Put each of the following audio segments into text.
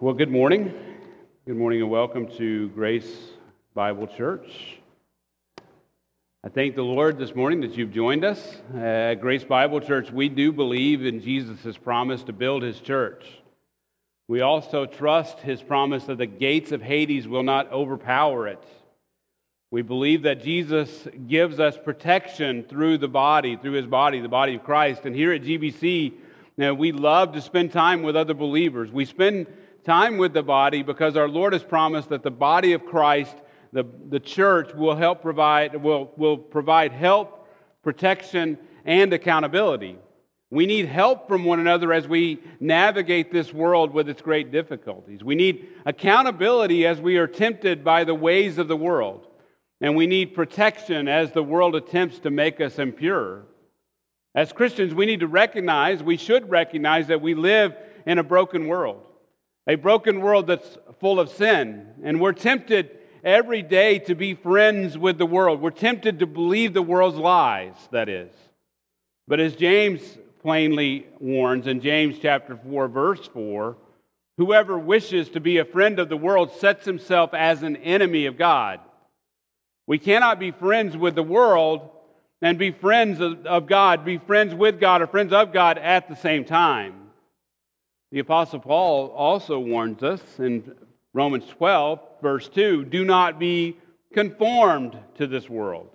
Well, good morning. Good morning and welcome to Grace Bible Church. I thank the Lord this morning that you've joined us. Uh, at Grace Bible Church, we do believe in Jesus' promise to build his church. We also trust his promise that the gates of Hades will not overpower it. We believe that Jesus gives us protection through the body, through his body, the body of Christ. And here at GBC, now, uh, we love to spend time with other believers. We spend time with the body because our Lord has promised that the body of Christ, the, the church, will help provide, will, will provide help, protection, and accountability. We need help from one another as we navigate this world with its great difficulties. We need accountability as we are tempted by the ways of the world. And we need protection as the world attempts to make us impure. As Christians, we need to recognize, we should recognize that we live in a broken world, a broken world that's full of sin. And we're tempted every day to be friends with the world. We're tempted to believe the world's lies, that is. But as James plainly warns in James chapter 4, verse 4, whoever wishes to be a friend of the world sets himself as an enemy of God. We cannot be friends with the world and be friends of God, be friends with God or friends of God at the same time. The Apostle Paul also warns us in Romans 12, verse 2 do not be conformed to this world.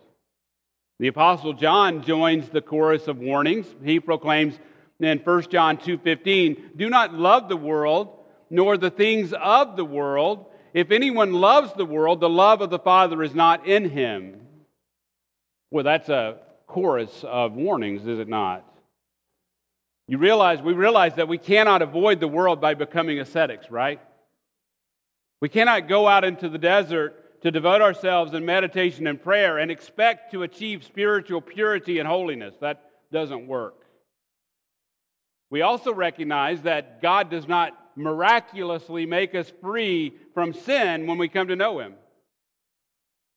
The Apostle John joins the chorus of warnings. He proclaims in 1 John 2:15, "Do not love the world, nor the things of the world. If anyone loves the world, the love of the Father is not in him." Well, that's a chorus of warnings, is it not? You realize, we realize that we cannot avoid the world by becoming ascetics, right? We cannot go out into the desert to devote ourselves in meditation and prayer and expect to achieve spiritual purity and holiness. That doesn't work. We also recognize that God does not miraculously make us free from sin when we come to know Him.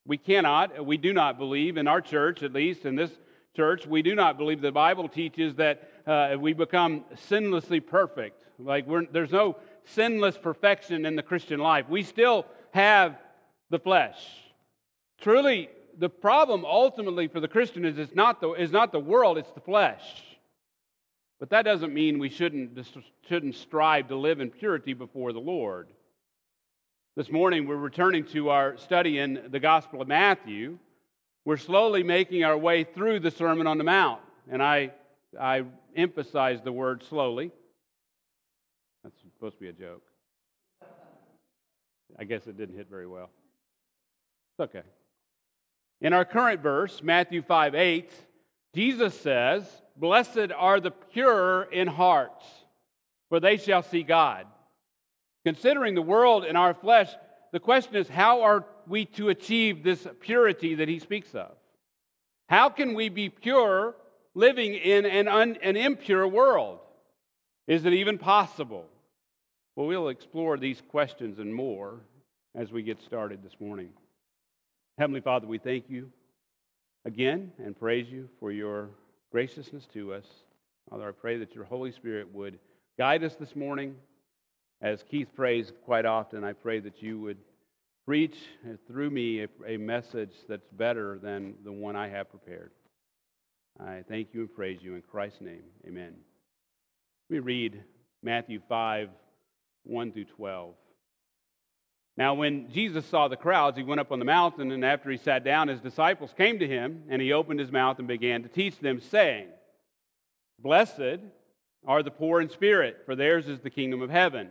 We cannot, we do not believe in our church, at least in this church, we do not believe the Bible teaches that uh, we become sinlessly perfect. Like there's no sinless perfection in the Christian life. We still have the flesh. Truly, the problem ultimately for the Christian is, it's not the, is not the world, it's the flesh. But that doesn't mean we shouldn't, shouldn't strive to live in purity before the Lord. This morning, we're returning to our study in the Gospel of Matthew. We're slowly making our way through the Sermon on the Mount, and I, I emphasize the word slowly. That's supposed to be a joke. I guess it didn't hit very well. It's okay. In our current verse, Matthew 5 8, Jesus says, Blessed are the pure in hearts, for they shall see God. Considering the world and our flesh, the question is how are we to achieve this purity that he speaks of? How can we be pure living in an, un, an impure world? Is it even possible? Well, we'll explore these questions and more as we get started this morning. Heavenly Father, we thank you again and praise you for your graciousness to us. Father, I pray that your Holy Spirit would guide us this morning as Keith prays quite often, I pray that you would preach through me a, a, message that's better than the one I have prepared. I thank you and praise you in Christ's name. Amen. Let me read Matthew 5 1 through 12. Now, when Jesus saw the crowds, he went up on the mountain, and after he sat down, his disciples came to him, and he opened his mouth and began to teach them, saying, Blessed are the poor in spirit, for theirs is the kingdom of heaven.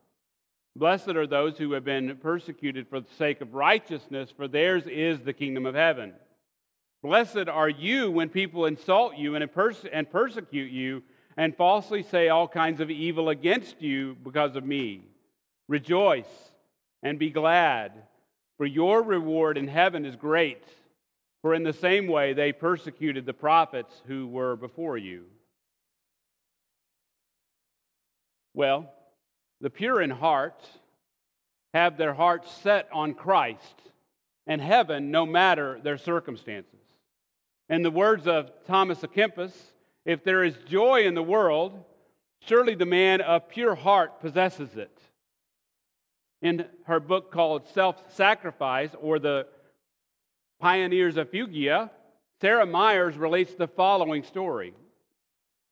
Blessed are those who have been persecuted for the sake of righteousness, for theirs is the kingdom of heaven. Blessed are you when people insult you and, perse- and persecute you and falsely say all kinds of evil against you because of me. Rejoice and be glad, for your reward in heaven is great. For in the same way they persecuted the prophets who were before you. Well, the pure in heart have their hearts set on Christ and heaven no matter their circumstances. In the words of Thomas à Kempis, if there is joy in the world, surely the man of pure heart possesses it. In her book called Self Sacrifice or the Pioneers of Fuegia, Sarah Myers relates the following story.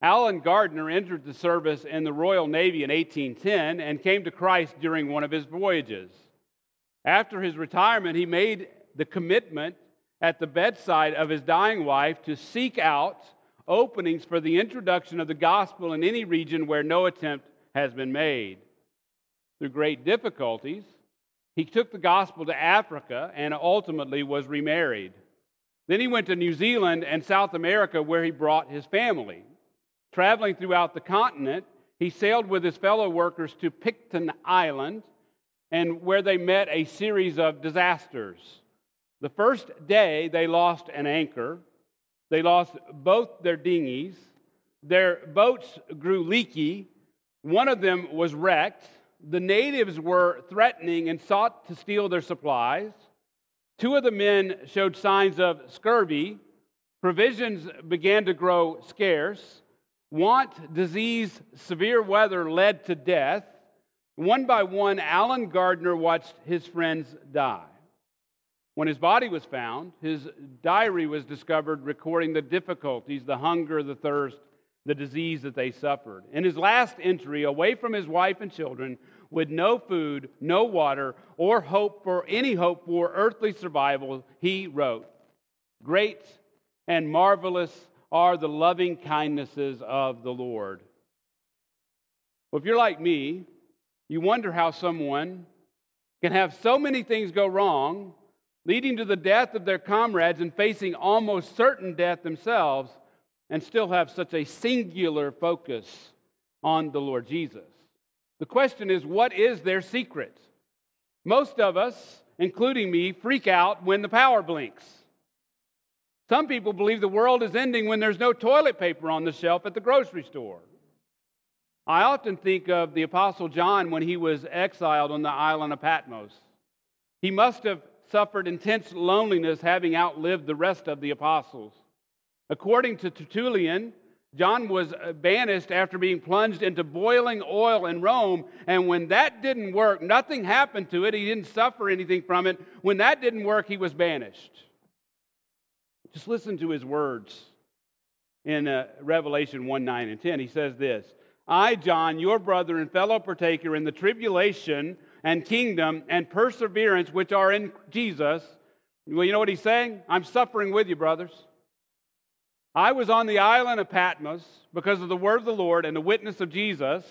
Allen Gardiner entered the service in the Royal Navy in 1810 and came to Christ during one of his voyages. After his retirement, he made the commitment at the bedside of his dying wife to seek out openings for the introduction of the gospel in any region where no attempt has been made. Through great difficulties, he took the gospel to Africa and ultimately was remarried. Then he went to New Zealand and South America where he brought his family. Traveling throughout the continent, he sailed with his fellow workers to Picton Island and where they met a series of disasters. The first day, they lost an anchor. They lost both their dinghies. Their boats grew leaky. One of them was wrecked. The natives were threatening and sought to steal their supplies. Two of the men showed signs of scurvy. Provisions began to grow scarce. Want, disease, severe weather led to death. One by one, Allen Gardiner watched his friends die. When his body was found, his diary was discovered recording the difficulties, the hunger, the thirst, the disease that they suffered. In his last entry, away from his wife and children, with no food, no water, or hope for any hope for earthly survival, he wrote, Great and marvelous are the loving kindnesses of the Lord. Well, if you're like me, you wonder how someone can have so many things go wrong, leading to the death of their comrades and facing almost certain death themselves, and still have such a singular focus on the Lord Jesus. The question is, what is their secret? Most of us, including me, freak out when the power blinks. Some people believe the world is ending when there's no toilet paper on the shelf at the grocery store. I often think of the Apostle John when he was exiled on the island of Patmos. He must have suffered intense loneliness having outlived the rest of the apostles. According to Tertullian, John was banished after being plunged into boiling oil in Rome. And when that didn't work, nothing happened to it. He didn't suffer anything from it. When that didn't work, he was banished. Just listen to his words in uh, Revelation 1 9 and 10. He says this I, John, your brother and fellow partaker in the tribulation and kingdom and perseverance which are in Jesus. Well, you know what he's saying? I'm suffering with you, brothers. I was on the island of Patmos because of the word of the Lord and the witness of Jesus.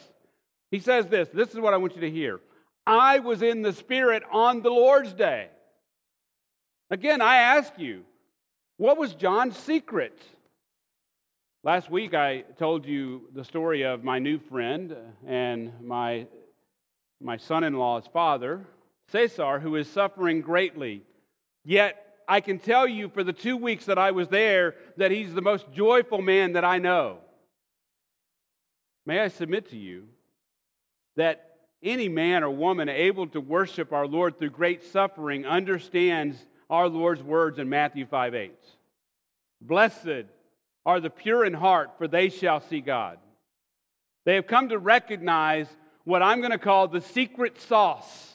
He says this this is what I want you to hear. I was in the Spirit on the Lord's day. Again, I ask you, what was John's secret? Last week, I told you the story of my new friend and my, my son in law's father, Cesar, who is suffering greatly. Yet I can tell you for the two weeks that I was there that he's the most joyful man that I know. May I submit to you that any man or woman able to worship our Lord through great suffering understands our Lord's words in Matthew 5 8. Blessed are the pure in heart, for they shall see God. They have come to recognize what I'm going to call the secret sauce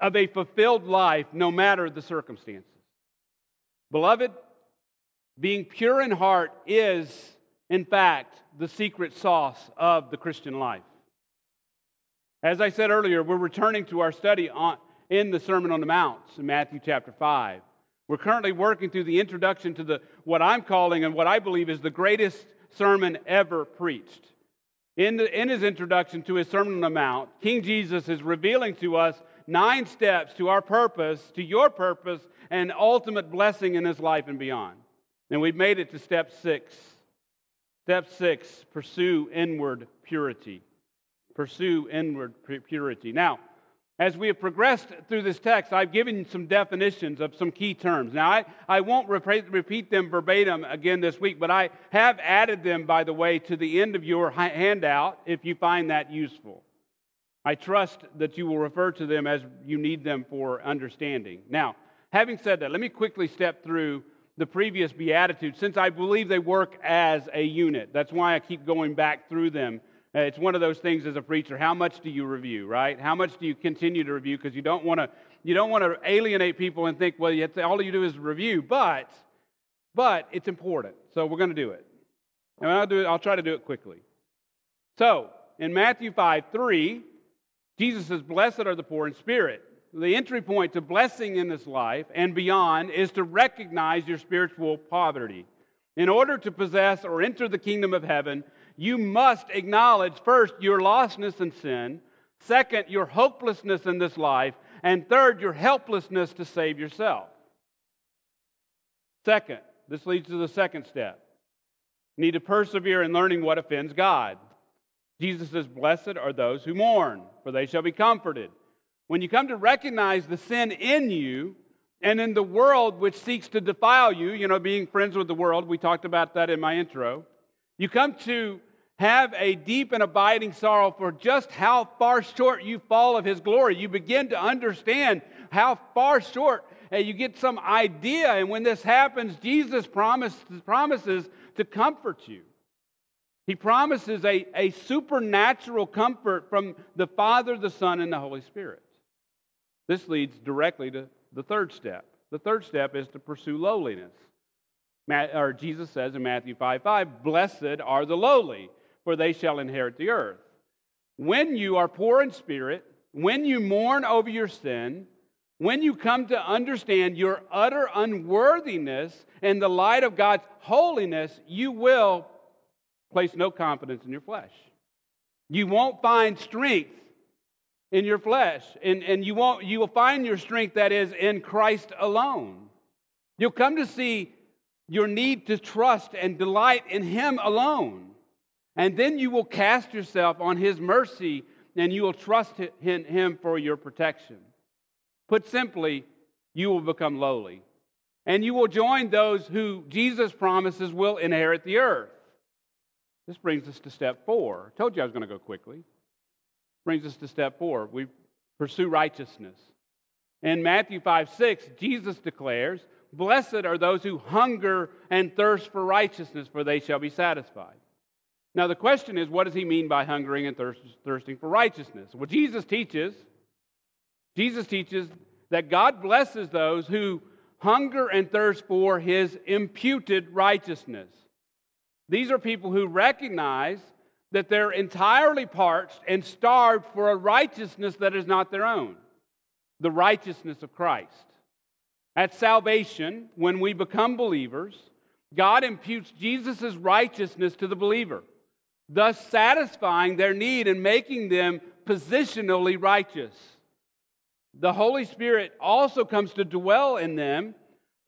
of a fulfilled life, no matter the circumstances. Beloved, being pure in heart is, in fact, the secret sauce of the Christian life. As I said earlier, we're returning to our study on, in the Sermon on the Mount in Matthew chapter 5. We're currently working through the introduction to the, what I'm calling and what I believe is the greatest sermon ever preached. In, the, in his introduction to his Sermon on the Mount, King Jesus is revealing to us nine steps to our purpose, to your purpose, and ultimate blessing in this life and beyond. And we've made it to step six. Step six pursue inward purity. Pursue inward purity. Now, As we have progressed through this text, I've given some definitions of some key terms. Now, I, I won't repeat, repeat them verbatim again this week, but I have added them, by the way, to the end of your handout if you find that useful. I trust that you will refer to them as you need them for understanding. Now, having said that, let me quickly step through the previous Beatitudes since I believe they work as a unit. That's why I keep going back through them Uh, it's one of those things as a preacher. How much do you review, right? How much do you continue to review? Because you don't want to you don't want to alienate people and think, well, you to, all you do is review. But but it's important, so we're going to do it. And I'll do it. I'll try to do it quickly. So in Matthew five three, Jesus says, "Blessed are the poor in spirit." The entry point to blessing in this life and beyond is to recognize your spiritual poverty. In order to possess or enter the kingdom of heaven, you must acknowledge first your lostness in sin, second, your hopelessness in this life, and third, your helplessness to save yourself. Second, this leads to the second step. You need to persevere in learning what offends God. Jesus says, Blessed are those who mourn, for they shall be comforted. When you come to recognize the sin in you and in the world which seeks to defile you, you know, being friends with the world, we talked about that in my intro, you come to have a deep and abiding sorrow for just how far short you fall of His glory. You begin to understand how far short, and you get some idea. And when this happens, Jesus promises, promises to comfort you. He promises a, a supernatural comfort from the Father, the Son, and the Holy Spirit. This leads directly to the third step. The third step is to pursue lowliness. Or Jesus says in Matthew 5 5, Blessed are the lowly, for they shall inherit the earth. When you are poor in spirit, when you mourn over your sin, when you come to understand your utter unworthiness in the light of God's holiness, you will place no confidence in your flesh. You won't find strength in your flesh, and, and you, won't, you will find your strength that is in Christ alone. You'll come to see your need to trust and delight in Him alone. And then you will cast yourself on His mercy and you will trust Him for your protection. Put simply, you will become lowly. And you will join those who Jesus promises will inherit the earth. This brings us to step four. I told you I was going to go quickly. Brings us to step four. We pursue righteousness. In Matthew 5 6, Jesus declares, Blessed are those who hunger and thirst for righteousness, for they shall be satisfied. Now, the question is, what does he mean by hungering and thirst, thirsting for righteousness? Well, Jesus teaches, Jesus teaches that God blesses those who hunger and thirst for his imputed righteousness. These are people who recognize that they're entirely parched and starved for a righteousness that is not their own the righteousness of Christ. At salvation, when we become believers, God imputes Jesus' righteousness to the believer thus satisfying their need and making them positionally righteous. The Holy Spirit also comes to dwell in them,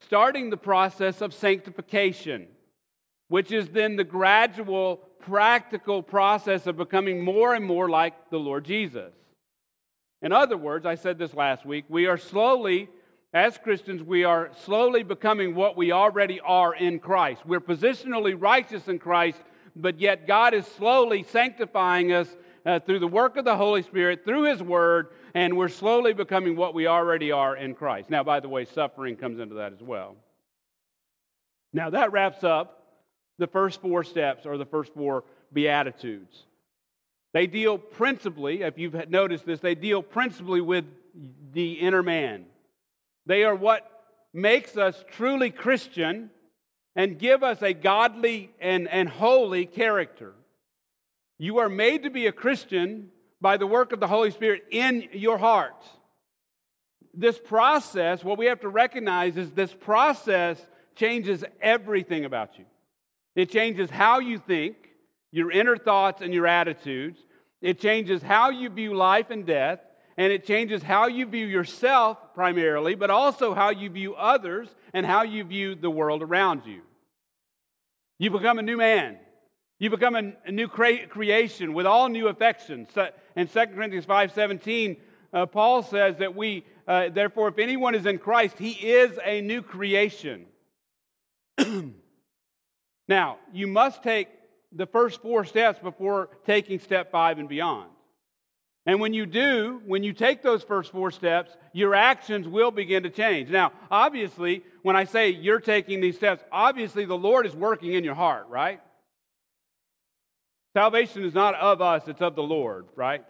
starting the process of sanctification, which is then the gradual, practical process of becoming more and more like the Lord Jesus. In other words, I said this last week, we are slowly, as Christians, we are slowly becoming what we already are in Christ. We're positionally righteous in Christ but yet God is slowly sanctifying us uh, through the work of the Holy Spirit, through His Word, and we're slowly becoming what we already are in Christ. Now, by the way, suffering comes into that as well. Now, that wraps up the first four steps or the first four Beatitudes. They deal principally, if you've noticed this, they deal principally with the inner man. They are what makes us truly Christian and give us a godly and, and holy character. You are made to be a Christian by the work of the Holy Spirit in your heart. This process, what we have to recognize is this process changes everything about you. It changes how you think, your inner thoughts and your attitudes. It changes how you view life and death, and it changes how you view yourself primarily, but also how you view others and how you view the world around you. You become a new man. You become a, a new cre- creation with all new affections. In 2 Corinthians 5.17, uh, Paul says that we, uh, therefore, if anyone is in Christ, he is a new creation. now, you must take the first four steps before taking step five and beyond. And when you do, when you take those first four steps, your actions will begin to change. Now, obviously, when I say you're taking these steps, obviously the Lord is working in your heart, right? Salvation is not of us, it's of the Lord, right?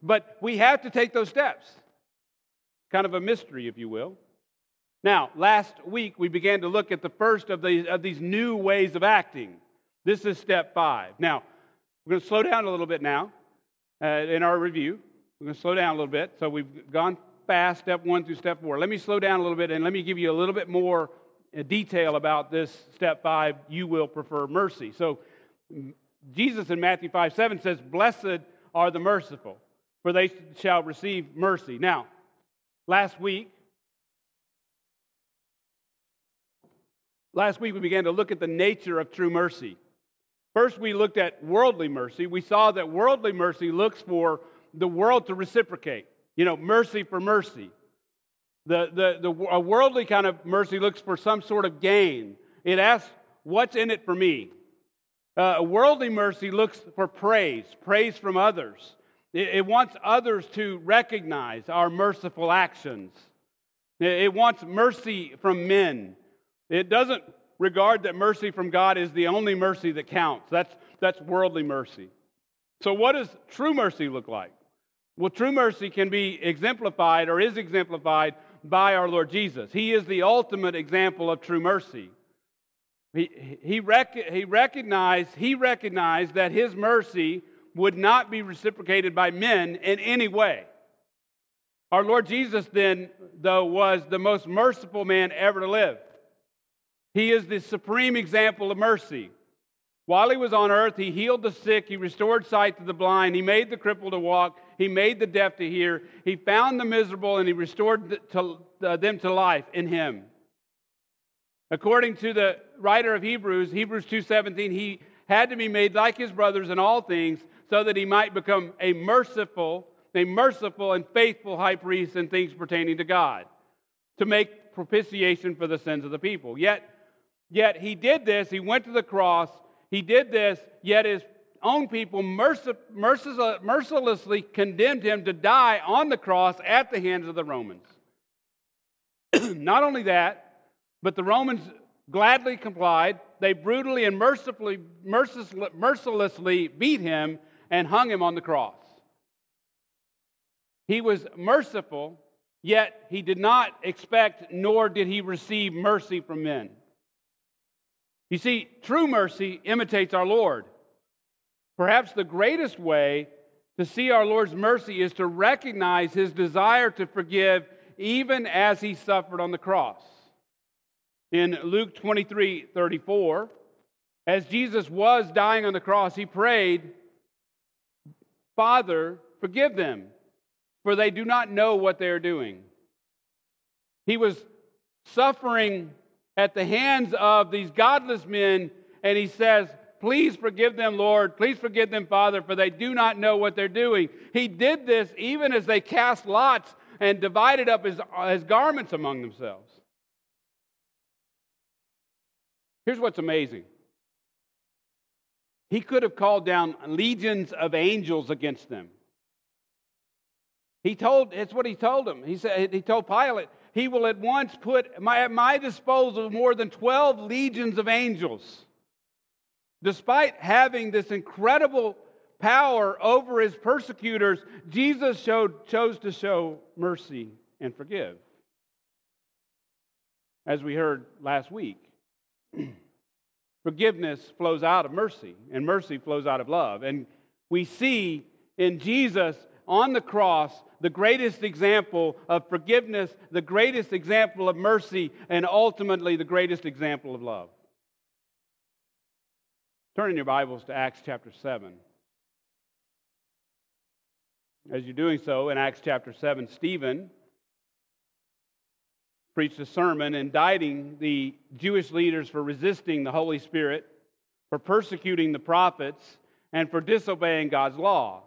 But we have to take those steps. Kind of a mystery, if you will. Now, last week we began to look at the first of these, of these new ways of acting. This is step five. Now, we're going to slow down a little bit now uh, in our review. We're going to slow down a little bit. So we've gone fast, step one through step four. Let me slow down a little bit and let me give you a little bit more uh, detail about this step five you will prefer mercy. So, Jesus in Matthew 5 7 says, Blessed are the merciful, for they shall receive mercy. Now, last week, last week we began to look at the nature of true mercy. First, we looked at worldly mercy. We saw that worldly mercy looks for the world to reciprocate, you know, mercy for mercy. The, the, the, a worldly kind of mercy looks for some sort of gain. It asks, What's in it for me? Uh, worldly mercy looks for praise, praise from others. It, it wants others to recognize our merciful actions. It, it wants mercy from men. It doesn't regard that mercy from God is the only mercy that counts. That's, that's worldly mercy. So, what does true mercy look like? Well, true mercy can be exemplified or is exemplified by our Lord Jesus. He is the ultimate example of true mercy. He, he, rec- he, recognized, he recognized that his mercy would not be reciprocated by men in any way. Our Lord Jesus, then, though, was the most merciful man ever to live. He is the supreme example of mercy. While he was on earth, he healed the sick, he restored sight to the blind, he made the crippled to walk, he made the deaf to hear, he found the miserable, and he restored uh, them to life in him. According to the writer of Hebrews, Hebrews 2:17, he had to be made like his brothers in all things so that he might become a merciful, a merciful and faithful high priest in things pertaining to God, to make propitiation for the sins of the people. Yet yet he did this, he went to the cross, he did this, yet his own people mercilessly condemned him to die on the cross at the hands of the Romans. Not only that, but the Romans gladly complied. They brutally and mercifully, mercilessly beat him and hung him on the cross. He was merciful, yet he did not expect nor did he receive mercy from men. You see, true mercy imitates our Lord. Perhaps the greatest way to see our Lord's mercy is to recognize his desire to forgive even as he suffered on the cross. In Luke 23 34, as Jesus was dying on the cross, he prayed, Father, forgive them, for they do not know what they are doing. He was suffering at the hands of these godless men, and he says, Please forgive them, Lord. Please forgive them, Father, for they do not know what they're doing. He did this even as they cast lots and divided up his, his garments among themselves. Here's what's amazing he could have called down legions of angels against them. He told, it's what he told them. He said, he told Pilate, he will at once put my, at my disposal more than 12 legions of angels. Despite having this incredible power over his persecutors, Jesus showed, chose to show mercy and forgive. As we heard last week. Forgiveness flows out of mercy, and mercy flows out of love. And we see in Jesus on the cross the greatest example of forgiveness, the greatest example of mercy, and ultimately the greatest example of love. Turn in your Bibles to Acts chapter 7. As you're doing so, in Acts chapter 7, Stephen preached a sermon indicting the Jewish leaders for resisting the Holy Spirit, for persecuting the prophets, and for disobeying God's law.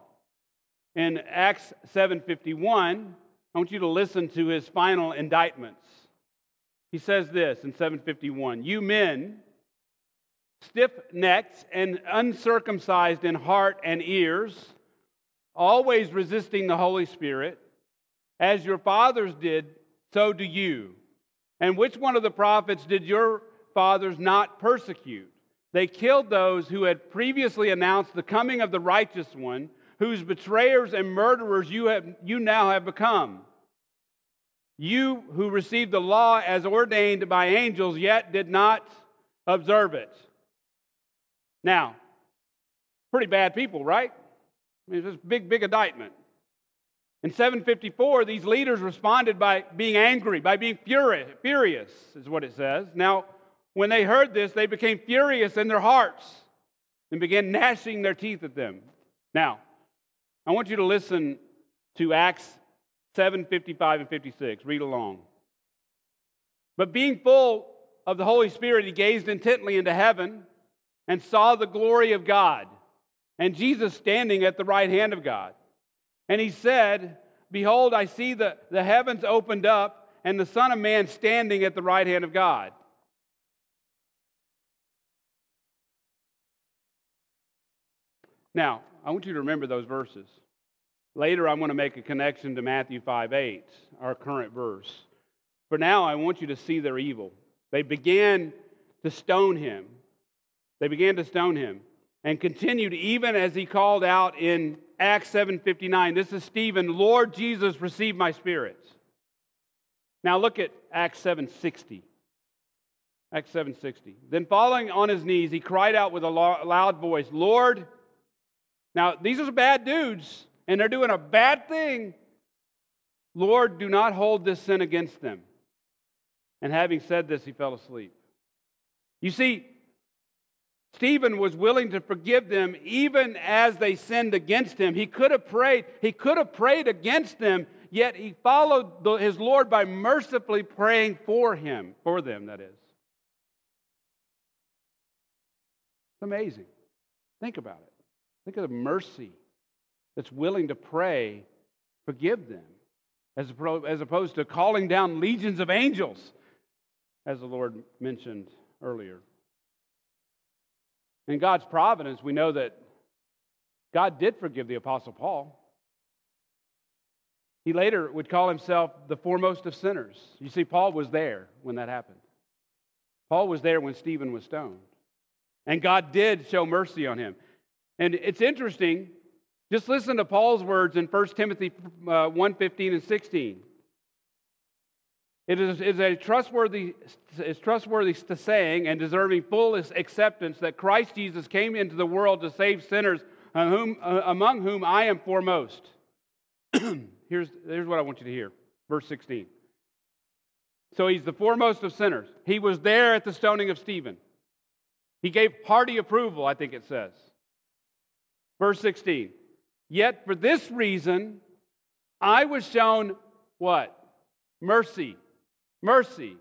In Acts 7:51, I want you to listen to his final indictments. He says this in 751, "You men, stiff-necked and uncircumcised in heart and ears, always resisting the Holy Spirit, as your fathers did, so do you. And which one of the prophets did your fathers not persecute? They killed those who had previously announced the coming of the righteous one, whose betrayers and murderers you, have, you now have become. You who received the law as ordained by angels, yet did not observe it. Now, pretty bad people, right? I mean, it's a big, big indictment. In 754, these leaders responded by being angry, by being furious, furious, is what it says. Now, when they heard this, they became furious in their hearts and began gnashing their teeth at them. Now, I want you to listen to Acts 7 55 and 56. Read along. But being full of the Holy Spirit, he gazed intently into heaven and saw the glory of God and Jesus standing at the right hand of God. And he said, Behold, I see the, the heavens opened up and the Son of Man standing at the right hand of God. Now, I want you to remember those verses. Later, I'm going to make a connection to Matthew 5 8, our current verse. For now, I want you to see their evil. They began to stone him. They began to stone him and continued even as he called out in Acts 7:59. This is Stephen, Lord Jesus, receive my spirit. Now look at Acts 7:60. Acts 7:60. Then falling on his knees, he cried out with a loud voice, "Lord, now these are bad dudes and they're doing a bad thing. Lord, do not hold this sin against them." And having said this, he fell asleep. You see, Stephen was willing to forgive them even as they sinned against him. He could have prayed, he could have prayed against them, yet he followed the, his Lord by mercifully praying for him, for them, that is. It's amazing. Think about it. Think of the mercy that's willing to pray, forgive them, as, as opposed to calling down legions of angels, as the Lord mentioned earlier. In God's providence, we know that God did forgive the Apostle Paul. He later would call himself the foremost of sinners. You see, Paul was there when that happened. Paul was there when Stephen was stoned. And God did show mercy on him. And it's interesting, just listen to Paul's words in 1 Timothy uh, 1 15 and 16. It is, is a trustworthy, is trustworthy saying and deserving full acceptance that Christ Jesus came into the world to save sinners, among whom, uh, among whom I am foremost. here's, here's what I want you to hear. Verse 16. So he's the foremost of sinners. He was there at the stoning of Stephen. He gave hearty approval, I think it says. Verse 16. Yet for this reason, I was shown what? Mercy mercy,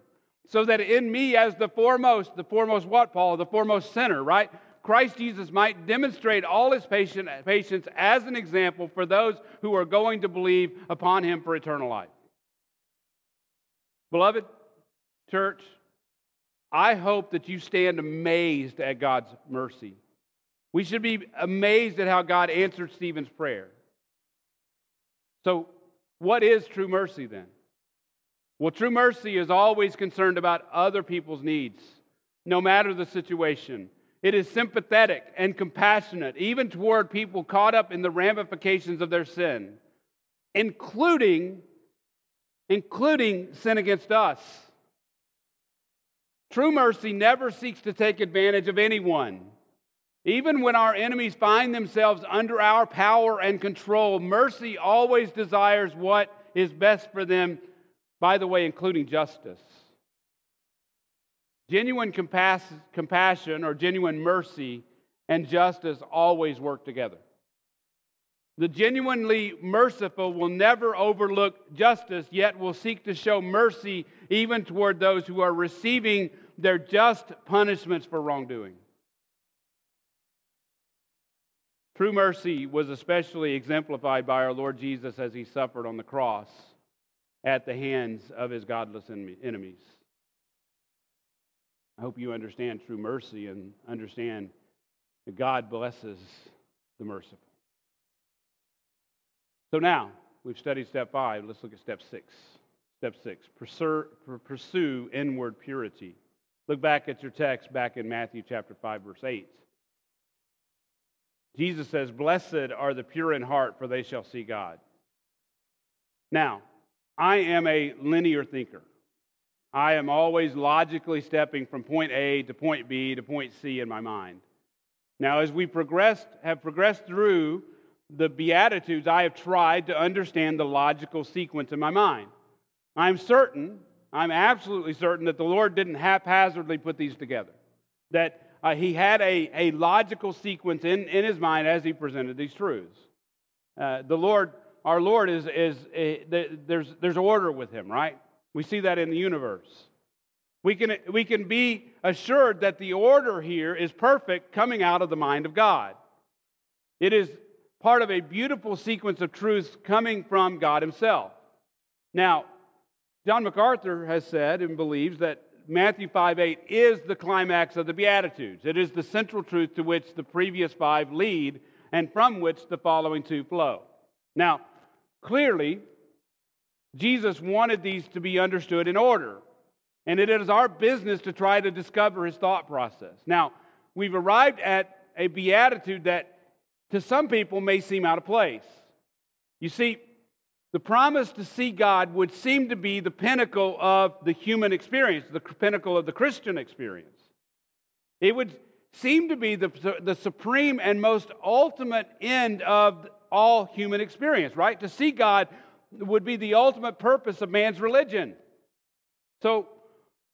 so that in me, as the foremost, the foremost what, Paul? The foremost sinner, right? Christ Jesus might demonstrate all his patience as an example for those who are going to believe upon him for eternal life. Beloved church, I hope that you stand amazed at God's mercy. We should be amazed at how God answered Stephen's prayer. So, what is true mercy then? Well, true mercy is always concerned about other people's needs, no matter the situation. It is sympathetic and compassionate, even toward people caught up in the ramifications of their sin, including, including sin against us. True mercy never seeks to take advantage of anyone. Even when our enemies find themselves under our power and control, mercy always desires what is best for them by the way, including justice. Genuine compassion or genuine mercy and justice always work together. The genuinely merciful will never overlook justice, yet will seek to show mercy even toward those who are receiving their just punishments for wrongdoing. True mercy was especially exemplified by our Lord Jesus as he suffered on the cross at the hands of his godless enemies. I hope you understand true mercy and understand that God blesses the merciful. So now, we've studied step five. Let's look at step six. Step six pursue, inward purity. Look back at your text back in Matthew chapter 5, verse 8. Jesus says, Blessed are the pure in heart, for they shall see God. Now, I am a linear thinker. I am always logically stepping from point A to point B to point C in my mind. Now, as we progressed, have progressed through the Beatitudes, I have tried to understand the logical sequence in my mind. I'm certain, I'm absolutely certain that the Lord didn't haphazardly put these together. That uh, he had a, a logical sequence in, in his mind as he presented these truths. Uh, the Lord, our Lord, is, is a, uh, there's, there's order with him, right? We see that in the universe. We can, we can be assured that the order here is perfect coming out of the mind of God. It is part of a beautiful sequence of truths coming from God Himself. Now, John MacArthur has said and believes that Matthew 5 8 is the climax of the Beatitudes. It is the central truth to which the previous five lead and from which the following two flow. Now, clearly, Jesus wanted these to be understood in order, and it is our business to try to discover his thought process. Now, we've arrived at a beatitude that to some people may seem out of place. You see, the promise to see God would seem to be the pinnacle of the human experience, the pinnacle of the Christian experience. It would seem to be the, the supreme and most ultimate end of all human experience, right? To see God would be the ultimate purpose of man's religion. So,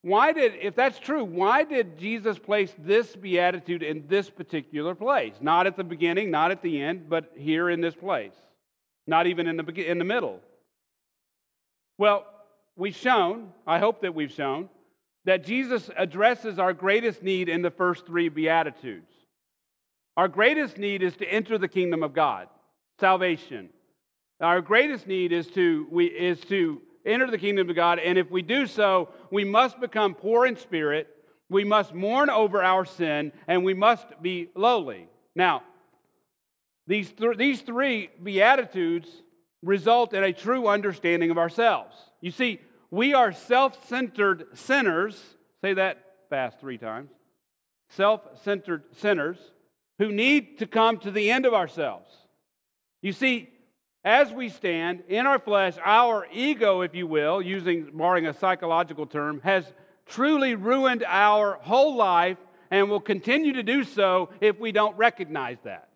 why did, if that's true, why did Jesus place this beatitude in this particular place? Not at the beginning, not at the end, but here in this place not even in the, in the middle. Well, we've shown, I hope that we've shown, that Jesus addresses our greatest need in the first three Beatitudes. Our greatest need is to enter the kingdom of God, salvation. Our greatest need is to, we, is to enter the kingdom of God, and if we do so, we must become poor in spirit, we must mourn over our sin, and we must be lowly. Now, these, th- these three Beatitudes result in a true understanding of ourselves. You see, we are self centered sinners. Say that fast three times. Self centered sinners who need to come to the end of ourselves. You see, as we stand in our flesh, our ego, if you will, using borrowing a psychological term, has truly ruined our whole life and will continue to do so if we don't recognize that.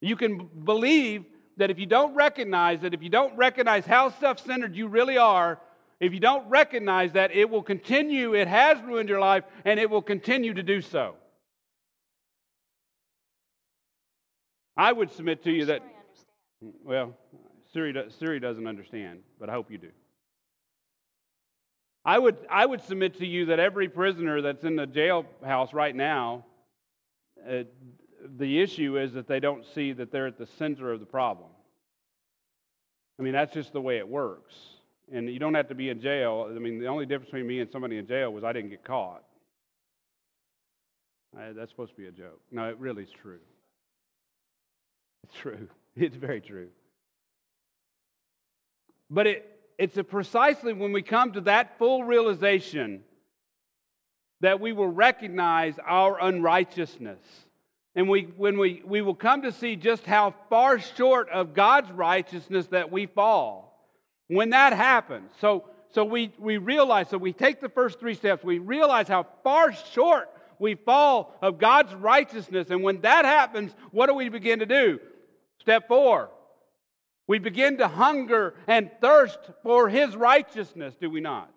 You can believe that if you don't recognize that, if you don't recognize how self centered you really are, if you don't recognize that, it will continue, it has ruined your life, and it will continue to do so. I would submit to you that, well, Siri, Siri doesn't understand, but I hope you do. I would, I would submit to you that every prisoner that's in the jailhouse right now uh, the issue is that they don't see that they're at the center of the problem. I mean, that's just the way it works. And you don't have to be in jail. I mean, the only difference between me and somebody in jail was I didn't get caught. I, that's supposed to be a joke. No, it really is true. It's true. It's very true. But it, it's precisely when we come to that full realization that we will recognize our unrighteousness and we, when we, we will come to see just how far short of God's righteousness that we fall. When that happens, so, so we, we realize, so we take the first three steps, we realize how far short we fall of God's righteousness. And when that happens, what do we begin to do? Step four. We begin to hunger and thirst for His righteousness, do we not?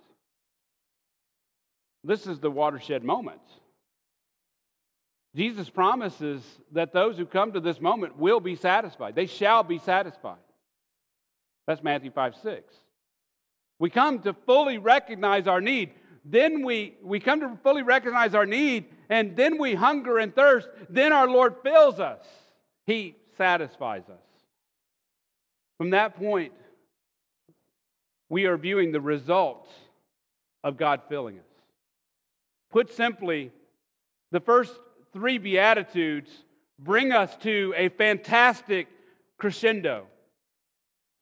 This is the watershed moment. Jesus promises that those who come to this moment will be satisfied. They shall be satisfied. That's Matthew 5 6. We come to fully recognize our need. Then we, we come to fully recognize our need, and then we hunger and thirst. Then our Lord fills us. He satisfies us. From that point, we are viewing the results of God filling us. Put simply, the first three Beatitudes bring us to a fantastic crescendo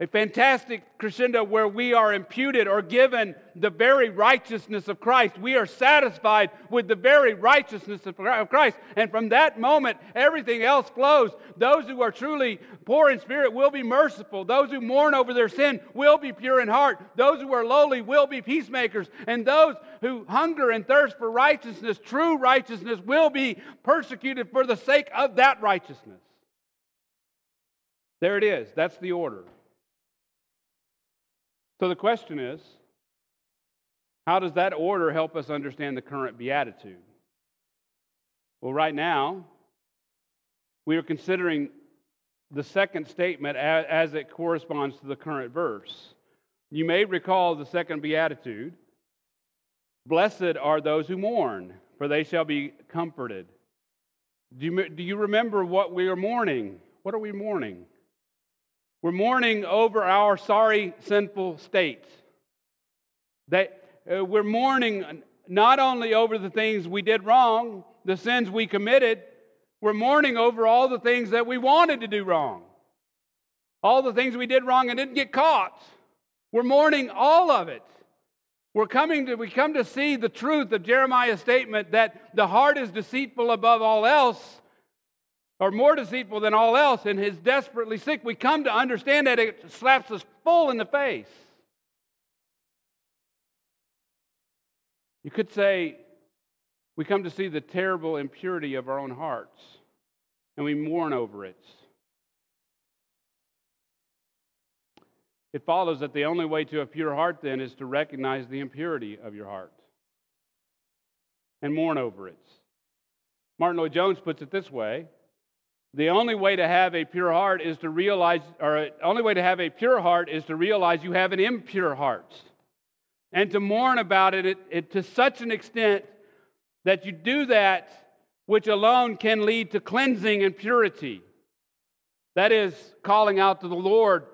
a fantastic crescendo where we are imputed or given the very righteousness of Christ. We are satisfied with the very righteousness of Christ. And from that moment, everything else flows. Those who are truly poor in spirit will be merciful. Those who mourn over their sin will be pure in heart. Those who are lowly will be peacemakers. And those who hunger and thirst for righteousness, true righteousness, will be persecuted for the sake of that righteousness. There it is. That's the order. So the question is how does that order help us understand the current beatitude? Well, right now, we are considering the second statement as it corresponds to the current verse. You may recall the second beatitude Blessed are those who mourn, for they shall be comforted. Do you, do you remember what we are mourning? What are we mourning? We're mourning over our sorry, sinful state. That uh, we're mourning not only over the things we did wrong, the sins we committed, we're mourning over all the things that we wanted to do wrong. All the things we did wrong and didn't get caught. We're mourning all of it. We're coming to we come to see the truth of Jeremiah's statement that the heart is deceitful above all else or more deceitful than all else and is desperately sick, we come to understand that it slaps us full in the face. You could say we come to see the terrible impurity of our own hearts and we mourn over it. It follows that the only way to a pure heart then is to recognize the impurity of your heart and mourn over it. Martyn Lloyd-Jones puts it this way the only way to have a pure heart is to realize, or the only way to have a pure heart is to realize you have an impure heart. And to mourn about it, it, it to such an extent that you do that which alone can lead to cleansing and purity. That is calling out to the Lord,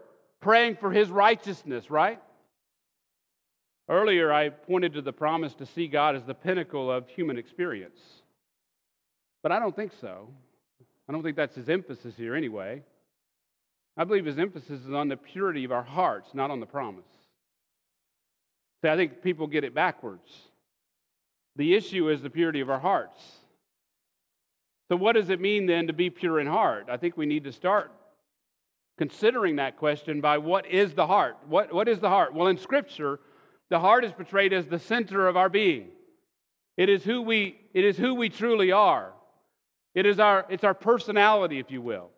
praying for his righteousness, right? Earlier, I pointed to the promise to see God as the pinnacle of human experience. But I don't think so. I don't think that's his emphasis here anyway. I believe his emphasis is on the purity of our hearts, not on the promise. See, I think people get it backwards. The issue is the purity of our hearts. So, what does it mean then to be pure in heart? I think we need to start considering that question by what is the heart? What, what is the heart? Well, in Scripture, the heart is portrayed as the center of our being. It is who we, it is who we truly are. It is our, it's our personality, if you will.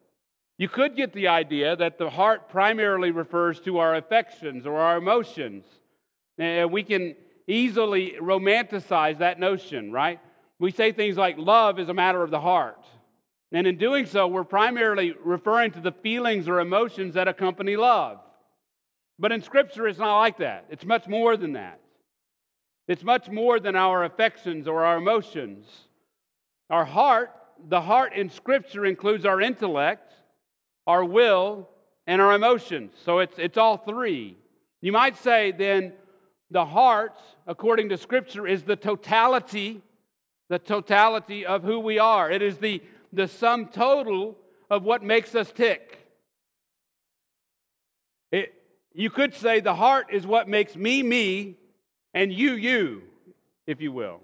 You could get the idea that the heart primarily refers to our affections or our emotions. And we can easily romanticize that notion, right? We say things like love is a matter of the heart. And in doing so, we're primarily referring to the feelings or emotions that accompany love. But in Scripture, it's not like that. It's much more than that. It's much more than our affections or our emotions. Our heart the heart in Scripture includes our intellect, our will, and our emotions. So it's, it's all three. You might say then the heart, according to Scripture, is the totality, the totality of who we are. It is the, the sum total of what makes us tick. It, you could say the heart is what makes me me and you you, if you will.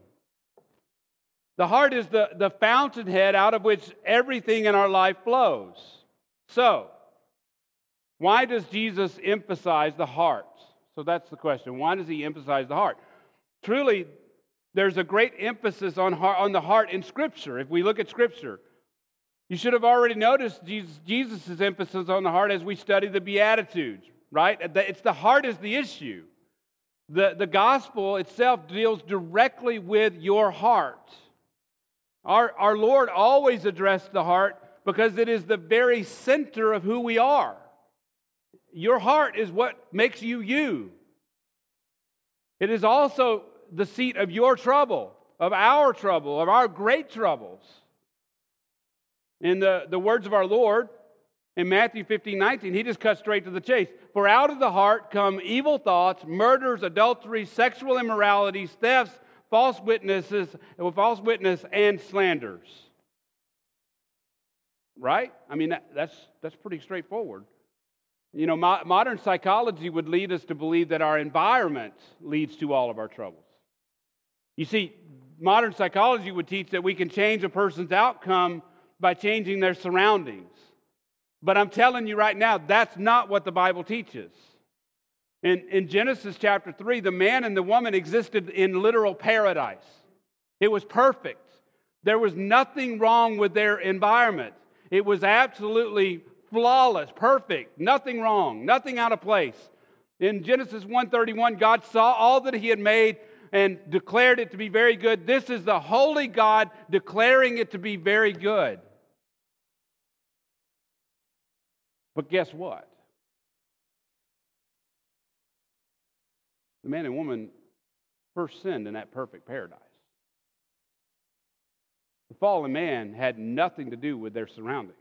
The heart is the, the fountainhead out of which everything in our life flows. So, why does Jesus emphasize the heart? So that's the question. Why does he emphasize the heart? Truly, there's a great emphasis on, heart, on the heart in Scripture. If we look at Scripture, you should have already noticed Jesus' Jesus's emphasis on the heart as we study the Beatitudes, right? It's the heart is the issue. The, the gospel itself deals directly with your heart. Our, our Lord always addressed the heart because it is the very center of who we are. Your heart is what makes you you. It is also the seat of your trouble, of our trouble, of our great troubles. In the, the words of our Lord in Matthew 15, 19, he just cut straight to the chase. For out of the heart come evil thoughts, murders, adultery, sexual immoralities, thefts, false witnesses, false witness, and slanders. Right? I mean, that, that's, that's pretty straightforward. You know, mo- modern psychology would lead us to believe that our environment leads to all of our troubles. You see, modern psychology would teach that we can change a person's outcome by changing their surroundings. But I'm telling you right now, that's not what the Bible teaches. In, in Genesis chapter 3, the man and the woman existed in literal paradise. It was perfect. There was nothing wrong with their environment. It was absolutely flawless, perfect, nothing wrong, nothing out of place. In Genesis 1:31, God saw all that he had made and declared it to be very good. This is the holy God declaring it to be very good. But guess what? The man and woman first sinned in that perfect paradise. The fallen man had nothing to do with their surroundings.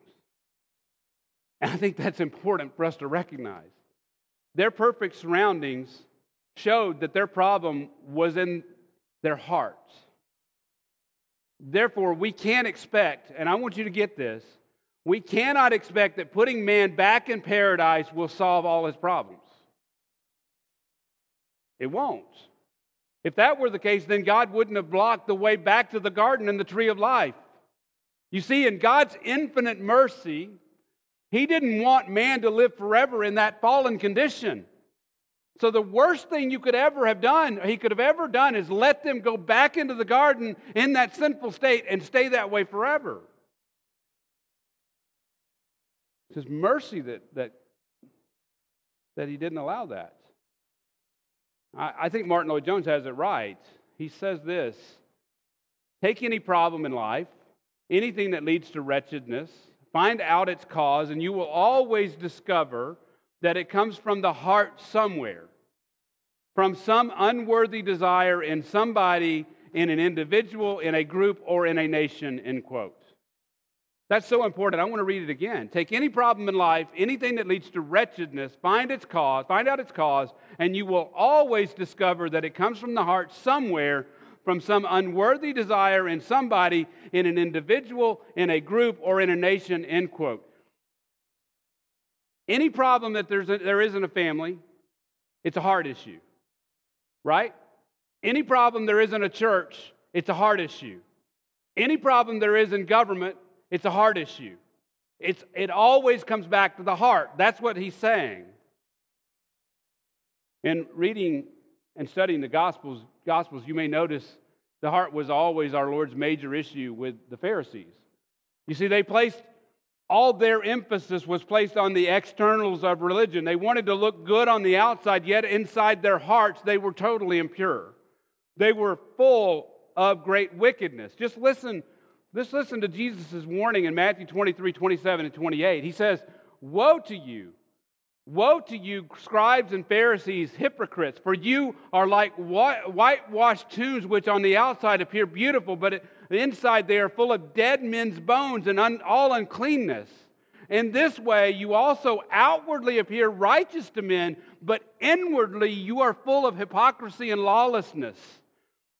And I think that's important for us to recognize. Their perfect surroundings showed that their problem was in their hearts. Therefore, we can't expect, and I want you to get this, we cannot expect that putting man back in paradise will solve all his problems. It won't. If that were the case, then God wouldn't have blocked the way back to the garden and the tree of life. You see, in God's infinite mercy, He didn't want man to live forever in that fallen condition. So, the worst thing you could ever have done, He could have ever done, is let them go back into the garden in that sinful state and stay that way forever. It's His mercy that, that, that He didn't allow that. I, think Martyn Lloyd-Jones has it right. He says this Take any problem in life, anything that leads to wretchedness, find out its cause, and you will always discover that it comes from the heart somewhere, from some unworthy desire in somebody, in an individual, in a group, or in a nation, end quote. That's so important. I want to read it again. Take any problem in life, anything that leads to wretchedness, find its cause, find out its cause, and you will always discover that it comes from the heart somewhere, from some unworthy desire in somebody, in an individual, in a group, or in a nation, end quote. Any problem that there's a, there is in a family, it's a heart issue, right? Any problem there is in a church, it's a heart issue. Any problem there is in government, it's a heart issue. It's, it always comes back to the heart. That's what he's saying. In reading and studying the Gospels, Gospels, you may notice the heart was always our Lord's major issue with the Pharisees. You see, they placed all their emphasis was placed on the externals of religion. They wanted to look good on the outside, yet inside their hearts they were totally impure. They were full of great wickedness. Just listen Let's listen to Jesus' warning in Matthew 23, 27, and 28. He says, Woe to you! Woe to you, scribes and Pharisees, hypocrites, for you are like whitewashed tombs, which on the outside appear beautiful, but inside they are full of dead men's bones and un, all uncleanness. In this way, you also outwardly appear righteous to men, but inwardly you are full of hypocrisy and lawlessness.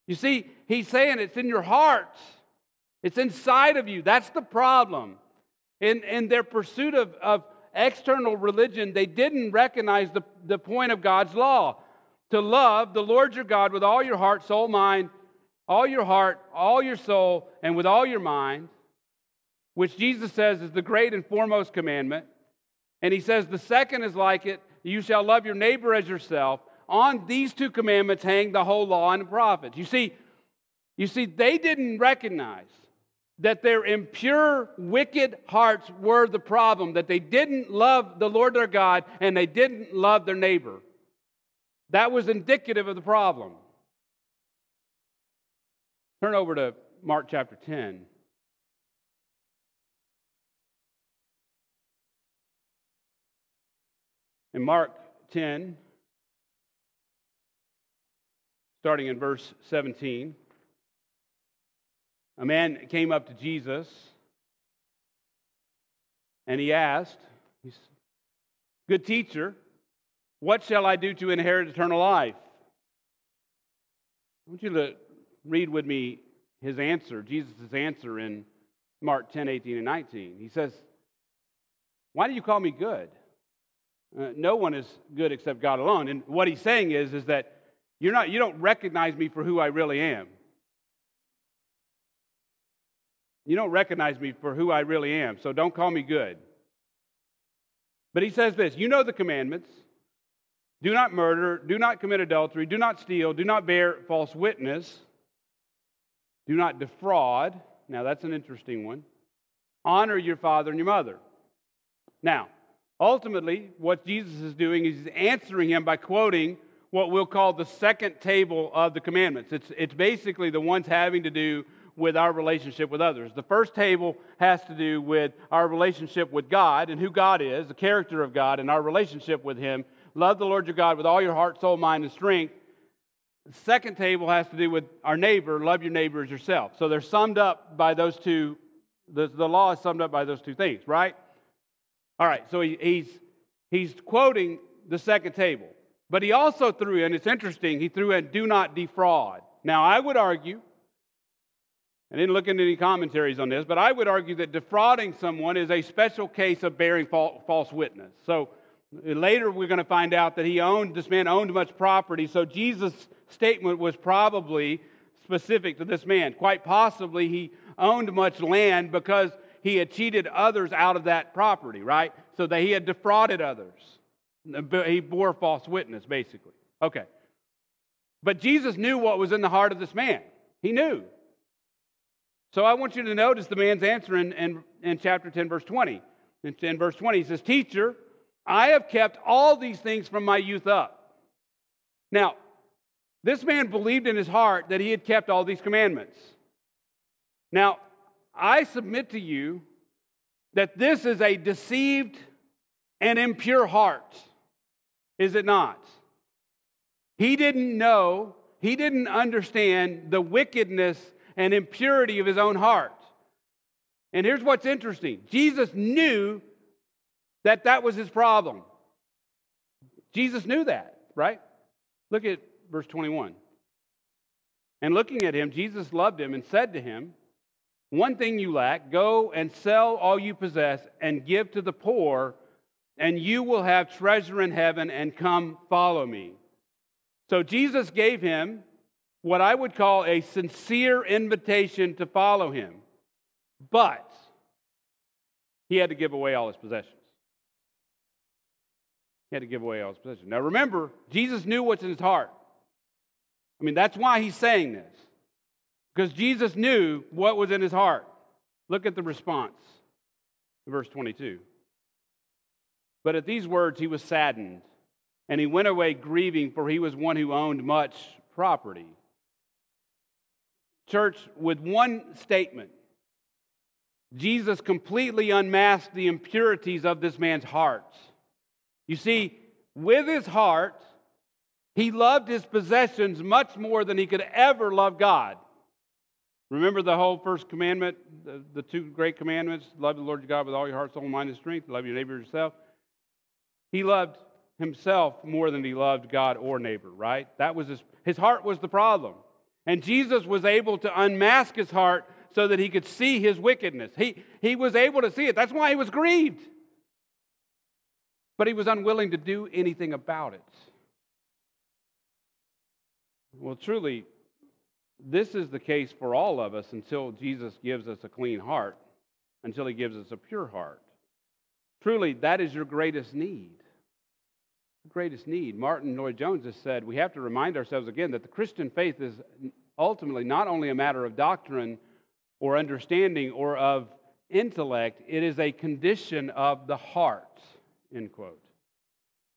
You see, he's saying it's in your hearts. It's inside of you. That's the problem. In, in their pursuit of, of external religion, they didn't recognize the, the point of God's law to love the Lord your God with all your heart, soul, mind, all your heart, all your soul, and with all your mind, which Jesus says is the great and foremost commandment. And he says the second is like it you shall love your neighbor as yourself. On these two commandments hang the whole law and the prophets. You see, you see, they didn't recognize that their impure, wicked hearts were the problem, that they didn't love the Lord their God and they didn't love their neighbor. That was indicative of the problem. Turn over to Mark chapter 10. In Mark 10, starting in verse 17. A man came up to Jesus And he asked, he's, Good teacher, what shall I do to inherit eternal life? I want you to read with me his answer, Jesus' answer in Mark 10, 18, and 19. He says, Why do you call me good? Uh, no one is good except God alone. And what he's saying is, is that you're not, you don't recognize me for who I really am. You don't recognize me for who I really am, so don't call me good. But he says this You know the commandments do not murder, do not commit adultery, do not steal, do not bear false witness, do not defraud. Now, that's an interesting one. Honor your father and your mother. Now, ultimately, what Jesus is doing is he's answering him by quoting what we'll call the second table of the commandments. It's, it's basically the ones having to do with our relationship with others. The first table has to do with our relationship with God and who God is, the character of God, and our relationship with Him. Love the Lord your God with all your heart, soul, mind, and strength. The second table has to do with our neighbor, love your neighbor as yourself. So they're summed up by those two, the, the law is summed up by those two things, right? All right, so he, he's, he's quoting the second table. But he also threw in, it's interesting, he threw in, do not defraud. Now, I would argue I didn't look into any commentaries on this, but I would argue that defrauding someone is a special case of bearing false witness. So later we're going to find out that he owned, this man owned much property. So Jesus' statement was probably specific to this man. Quite possibly he owned much land because he had cheated others out of that property, right? So that he had defrauded others. He bore false witness, basically. Okay. But Jesus knew what was in the heart of this man. He knew. So I want you to notice the man's answer in, in, in chapter 10, verse 20. In, in verse 20, he says, Teacher, I have kept all these things from my youth up. Now, this man believed in his heart that he had kept all these commandments. Now, I submit to you that this is a deceived and impure heart, is it not? He didn't know, he didn't understand the wickedness and impurity of his own heart. And here's what's interesting Jesus knew that that was his problem. Jesus knew that, right? Look at verse 21. And looking at him, Jesus loved him and said to him, One thing you lack, go and sell all you possess and give to the poor, and you will have treasure in heaven, and come follow me. So Jesus gave him what I would call a sincere invitation to follow him. But he had to give away all his possessions. He had to give away all his possessions. Now remember, Jesus knew what's in his heart. I mean, that's why he's saying this. Because Jesus knew what was in his heart. Look at the response, verse 22. But at these words, he was saddened, and he went away grieving, for he was one who owned much property. Church, with one statement, Jesus completely unmasked the impurities of this man's heart. You see, with his heart, he loved his possessions much more than he could ever love God. Remember the whole first commandment, the, the two great commandments love the Lord your God with all your heart, soul, mind, and strength, love your neighbor yourself. He loved himself more than he loved God or neighbor, right? That was his, his heart was the problem. And Jesus was able to unmask his heart so that he could see his wickedness. He, he was able to see it. That's why he was grieved. But he was unwilling to do anything about it. Well, truly, this is the case for all of us until Jesus gives us a clean heart, until he gives us a pure heart. Truly, that is your greatest need greatest need. Martyn Lloyd-Jones has said we have to remind ourselves again that the Christian faith is ultimately not only a matter of doctrine or understanding or of intellect, it is a condition of the heart, end quote.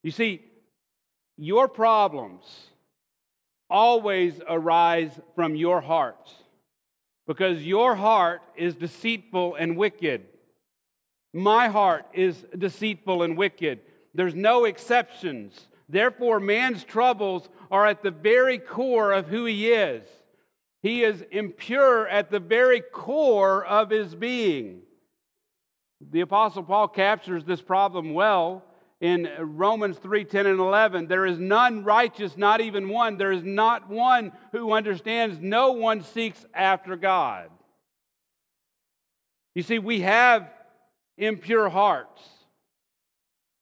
You see, your problems always arise from your heart because your heart is deceitful and wicked. My heart is deceitful and wicked. There's no exceptions. Therefore, man's troubles are at the very core of who he is. He is impure at the very core of his being. The Apostle Paul captures this problem well in Romans 3 10 and 11. There is none righteous, not even one. There is not one who understands. No one seeks after God. You see, we have impure hearts.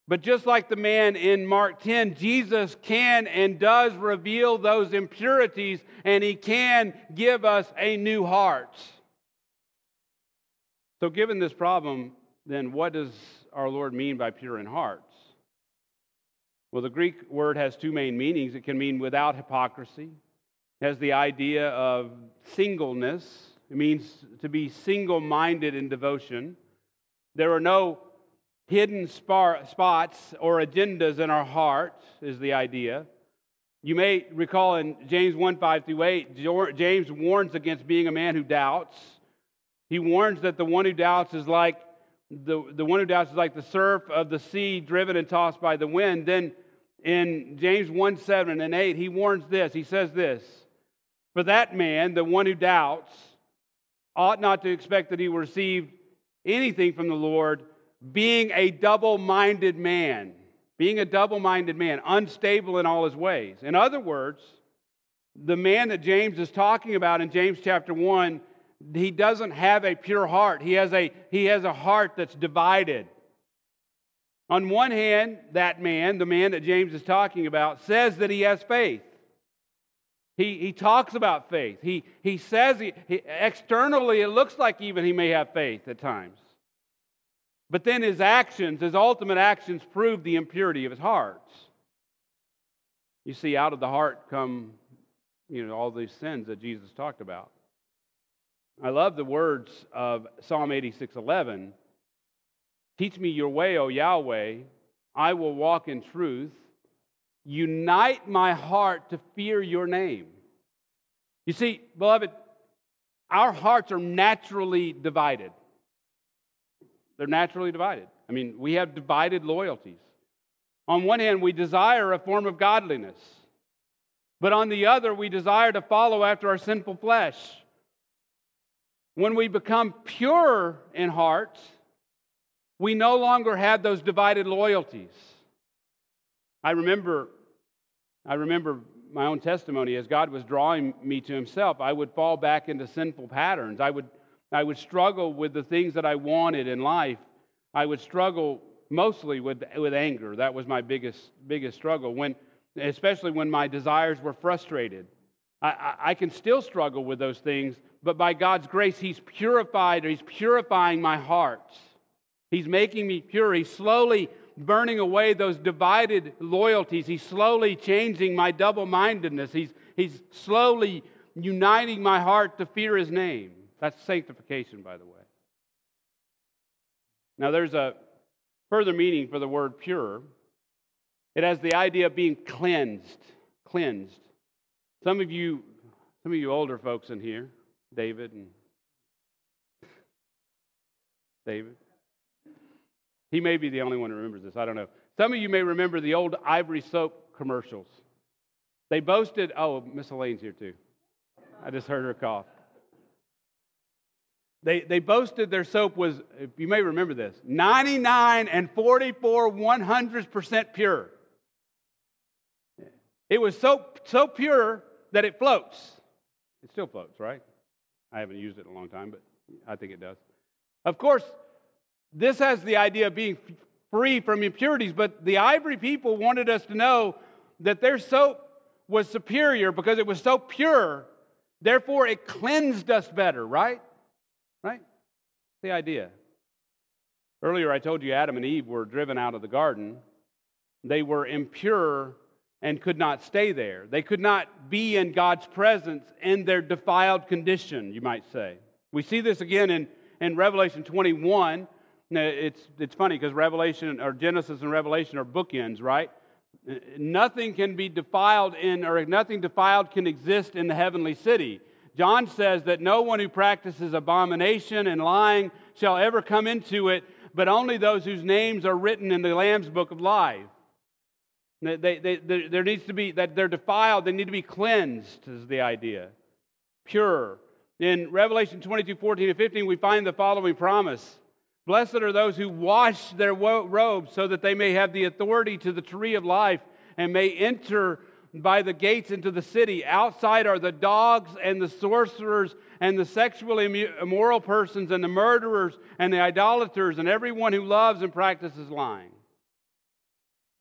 But just like the man in Mark 10, Jesus can and does reveal those impurities, and he can give us a new heart. So, given this problem, then what does our Lord mean by pure in hearts? Well, the Greek word has two main meanings. It can mean without hypocrisy, it has the idea of singleness, it means to be single minded in devotion. There are no hidden spots or agendas in our hearts, is the idea. You may recall in James 1 5 through 8, James warns against being a man who doubts. He warns that the one who doubts is like the, the one who doubts is like the surf of the sea driven and tossed by the wind. Then in James 1 7 and 8, he warns this. He says this For that man, the one who doubts, ought not to expect that he will receive anything from the Lord being a double minded man, being a double minded man, unstable in all his ways. In other words, the man that James is talking about in James chapter 1, he doesn't have a pure heart. He has a, he has a heart that's divided. On one hand, that man, the man that James is talking about, says that he has faith. He, he talks about faith. He, he says he, he, externally it looks like even he may have faith at times. But then his actions, his ultimate actions, prove the impurity of his heart. You see, out of the heart come, you know, all these sins that Jesus talked about. I love the words of Psalm 86:11. Teach me your way, O Yahweh. I will walk in truth. Unite my heart to fear your name. You see, beloved, our hearts are naturally divided. They're naturally divided. I mean, we have divided loyalties. On one hand, we desire a form of godliness, but on the other, we desire to follow after our sinful flesh. When we become pure in heart, we no longer have those divided loyalties. I remember, I remember my own testimony as God was drawing me to Himself. I would fall back into sinful patterns. I would I would struggle with the things that I wanted in life. I would struggle mostly with, with anger. That was my biggest, biggest struggle, when, especially when my desires were frustrated. I, I, I can still struggle with those things, but by God's grace, He's purified, or He's purifying my heart. He's making me pure. He's slowly burning away those divided loyalties. He's slowly changing my double mindedness. He's, he's slowly uniting my heart to fear His name. That's sanctification, by the way. Now, there's a further meaning for the word pure. It has the idea of being cleansed. Cleansed. Some of you, some of you older folks in here, David and David. He may be the only one who remembers this. I don't know. Some of you may remember the old Ivory soap commercials. They boasted, oh, Miss Elaine's here too. I just heard her cough. They, they boasted their soap was, you may remember this, 99 and 44 100% pure. It was so, so pure that it floats. It still floats, right? I haven't used it in a long time, but I think it does. Of course, this has the idea of being free from impurities, but the ivory people wanted us to know that their soap was superior because it was so pure. Therefore, it cleansed us better? Right? The idea. Earlier, I told you Adam and Eve were driven out of the garden. They were impure and could not stay there. They could not be in God's presence in their defiled condition, you might say. We see this again in, in Revelation 21. It's, it's funny because Revelation or Genesis and Revelation are bookends, right? Nothing can be defiled in, or nothing defiled can exist in the heavenly city. John says that no one who practices abomination and lying shall ever come into it, but only those whose names are written in the Lamb's book of life. They, they, they, there needs to be that they're defiled, they need to be cleansed, is the idea. Pure. In Revelation 22 14 and 15, we find the following promise Blessed are those who wash their robes so that they may have the authority to the tree of life and may enter by the gates into the city. Outside are the dogs and the sorcerers and the sexually immoral persons and the murderers and the idolaters and everyone who loves and practices lying.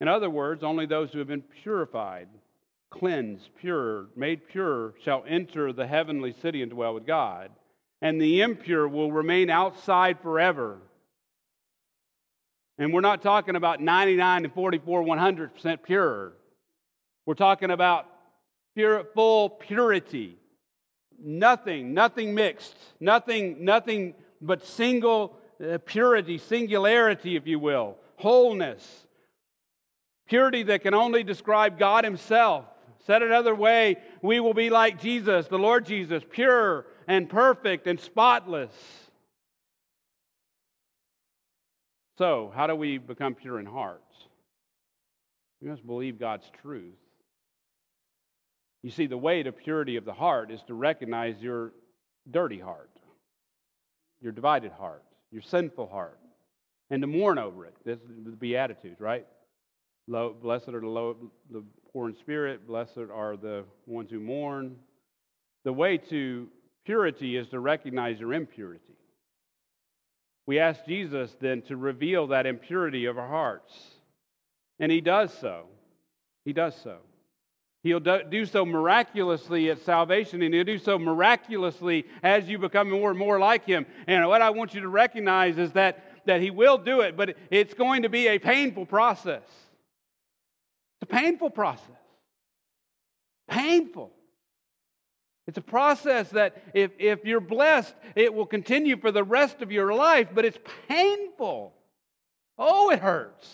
In other words, only those who have been purified, cleansed, pure, made pure shall enter the heavenly city and dwell with God. And the impure will remain outside forever. And we're not talking about 99 and 44, 100% pure. We're talking about pure, full purity. Nothing, nothing mixed, nothing, nothing but single uh, purity, singularity, if you will, wholeness. Purity that can only describe God Himself. Said another way, we will be like Jesus, the Lord Jesus, pure and perfect and spotless. So, how do we become pure in heart? We must believe God's truth. You see, the way to purity of the heart is to recognize your dirty heart, your divided heart, your sinful heart, and to mourn over it. This is the Beatitudes, right? Low, blessed are the, low, the poor in spirit, blessed are the ones who mourn. The way to purity is to recognize your impurity. We ask Jesus then to reveal that impurity of our hearts. And he does so. He does so. He'll do so miraculously at salvation, and he'll do so miraculously as you become more and more like him. And what I want you to recognize is that, that he will do it, but it's going to be a painful process. It's a painful process. Painful. It's a process that if, if you're blessed, it will continue for the rest of your life, but it's painful. Oh, it hurts.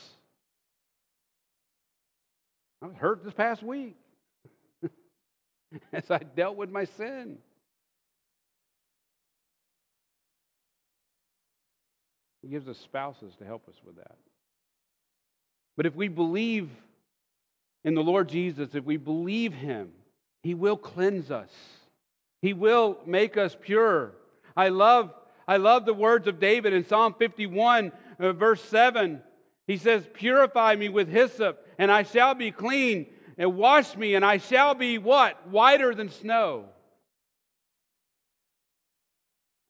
I was hurt this past week as I dealt with my sin. He gives us spouses to help us with that. But if we believe in the Lord Jesus, if we believe Him, He will cleanse us. He will make us pure. I love, I love the words of David in Psalm 51, uh, verse 7. He says, Purify me with hyssop, and I shall be clean, and wash me, and I shall be what? Whiter than snow.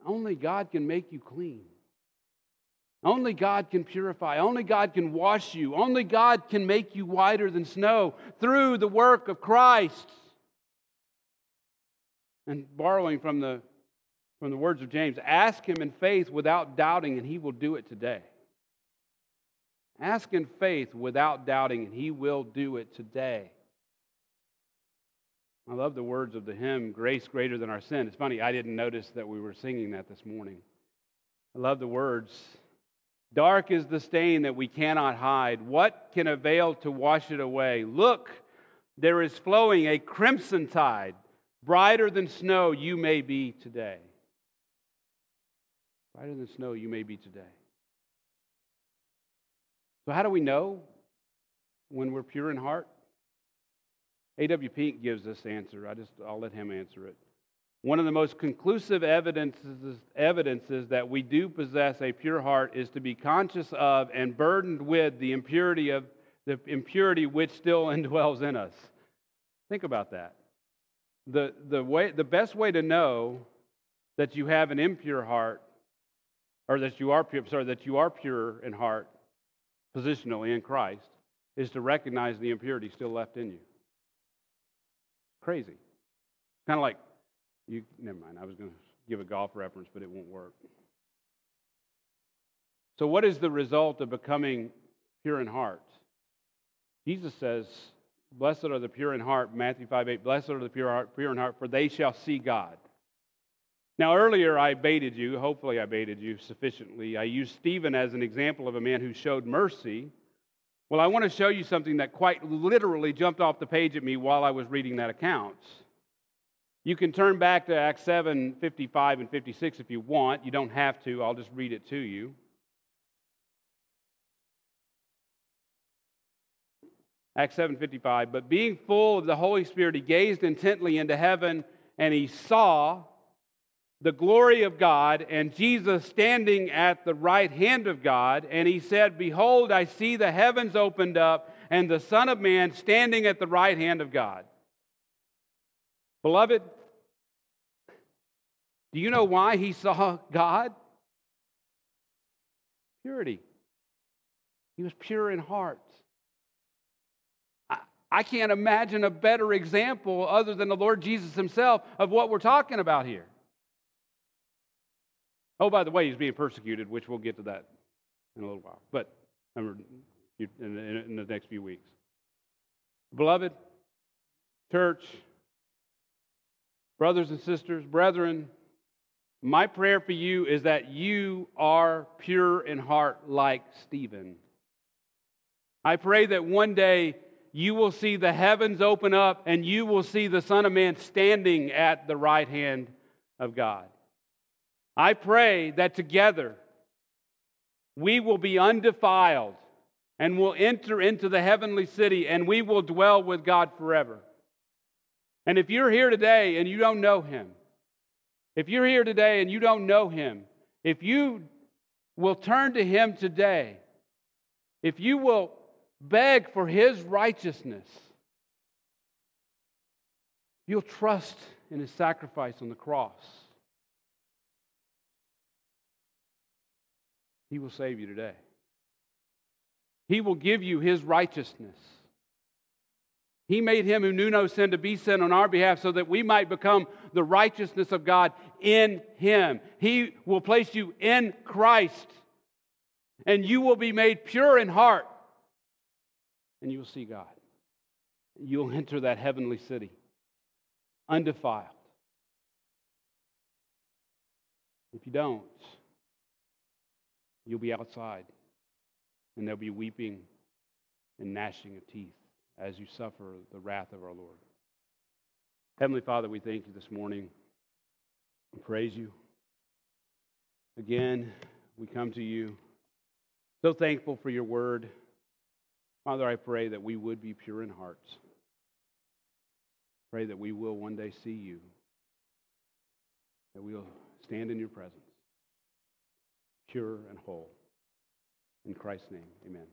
Only God can make you clean. Only God can purify. Only God can wash you. Only God can make you whiter than snow through the work of Christ and borrowing from the, from the words of James, ask him in faith without doubting, and he will do it today. Ask in faith without doubting, and he will do it today. I love the words of the hymn, Grace Greater Than Our Sin. It's funny, I didn't notice that we were singing that this morning. I love the words. Dark is the stain that we cannot hide. What can avail to wash it away? Look, there is flowing a crimson tide. Brighter than snow you may be today. Brighter than snow you may be today. So, how do we know when we're pure in heart? A.W. Pink gives this answer. I just, I'll let him answer it. One of the most conclusive evidences, evidences that we do possess a pure heart is to be conscious of and burdened with the impurity of the impurity which still indwells in us. Think about that the, the, way, the best way to know that you have an impure heart, or that you are pure, sorry, that you are pure in heart, positionally in Christ, is to recognize the impurity still left in you. Crazy. It's kind of like you. Never mind. I was going to give a golf reference, but it won't work. So, what is the result of becoming pure in heart? Jesus says Blessed are the pure in heart, Matthew 5 8. Blessed are the pure, heart, pure in heart, for they shall see God. Now, earlier I baited you, hopefully I baited you sufficiently. I used Stephen as an example of a man who showed mercy. Well, I want to show you something that quite literally jumped off the page at me while I was reading that account. You can turn back to Acts 7 55 and 56 if you want. You don't have to, I'll just read it to you. Acts 7:55, but being full of the Holy Spirit, he gazed intently into heaven and he saw the glory of God and Jesus standing at the right hand of God. And he said, Behold, I see the heavens opened up and the Son of Man standing at the right hand of God. Beloved, do you know why he saw God? Purity. He was pure in heart. I can't imagine a better example other than the Lord Jesus himself of what we're talking about here. Oh, by the way, he's being persecuted, which we'll get to that in a little while, but in the next few weeks. Beloved, church, brothers and sisters, brethren, my prayer for you is that you are pure in heart like Stephen. I pray that one day you will see the heavens open up and you will see the Son of Man standing at the right hand of God. I pray that together we will be undefiled and will enter into the heavenly city and we will dwell with God forever. And if you're here today and you don't know Him, if you're here today and you don't know Him, if you will turn to Him today, if you will beg for his righteousness. You'll trust in his sacrifice on the cross. He will save you today. He will give you his righteousness. He made him who knew no sin to be sin on our behalf so that we might become the righteousness of God in him. He will place you in Christ, and you will be made pure in heart and you will see God. You'll enter that heavenly city undefiled. If you don't, you'll be outside, and there'll be weeping and gnashing of teeth as you suffer the wrath of our Lord. Heavenly Father, we thank you this morning. We praise you. Again, we come to you so thankful for your word. Father, I pray that we would be pure in hearts. Pray that we will one day see you, that we'll stand in your presence, pure and whole. In Christ's name, amen.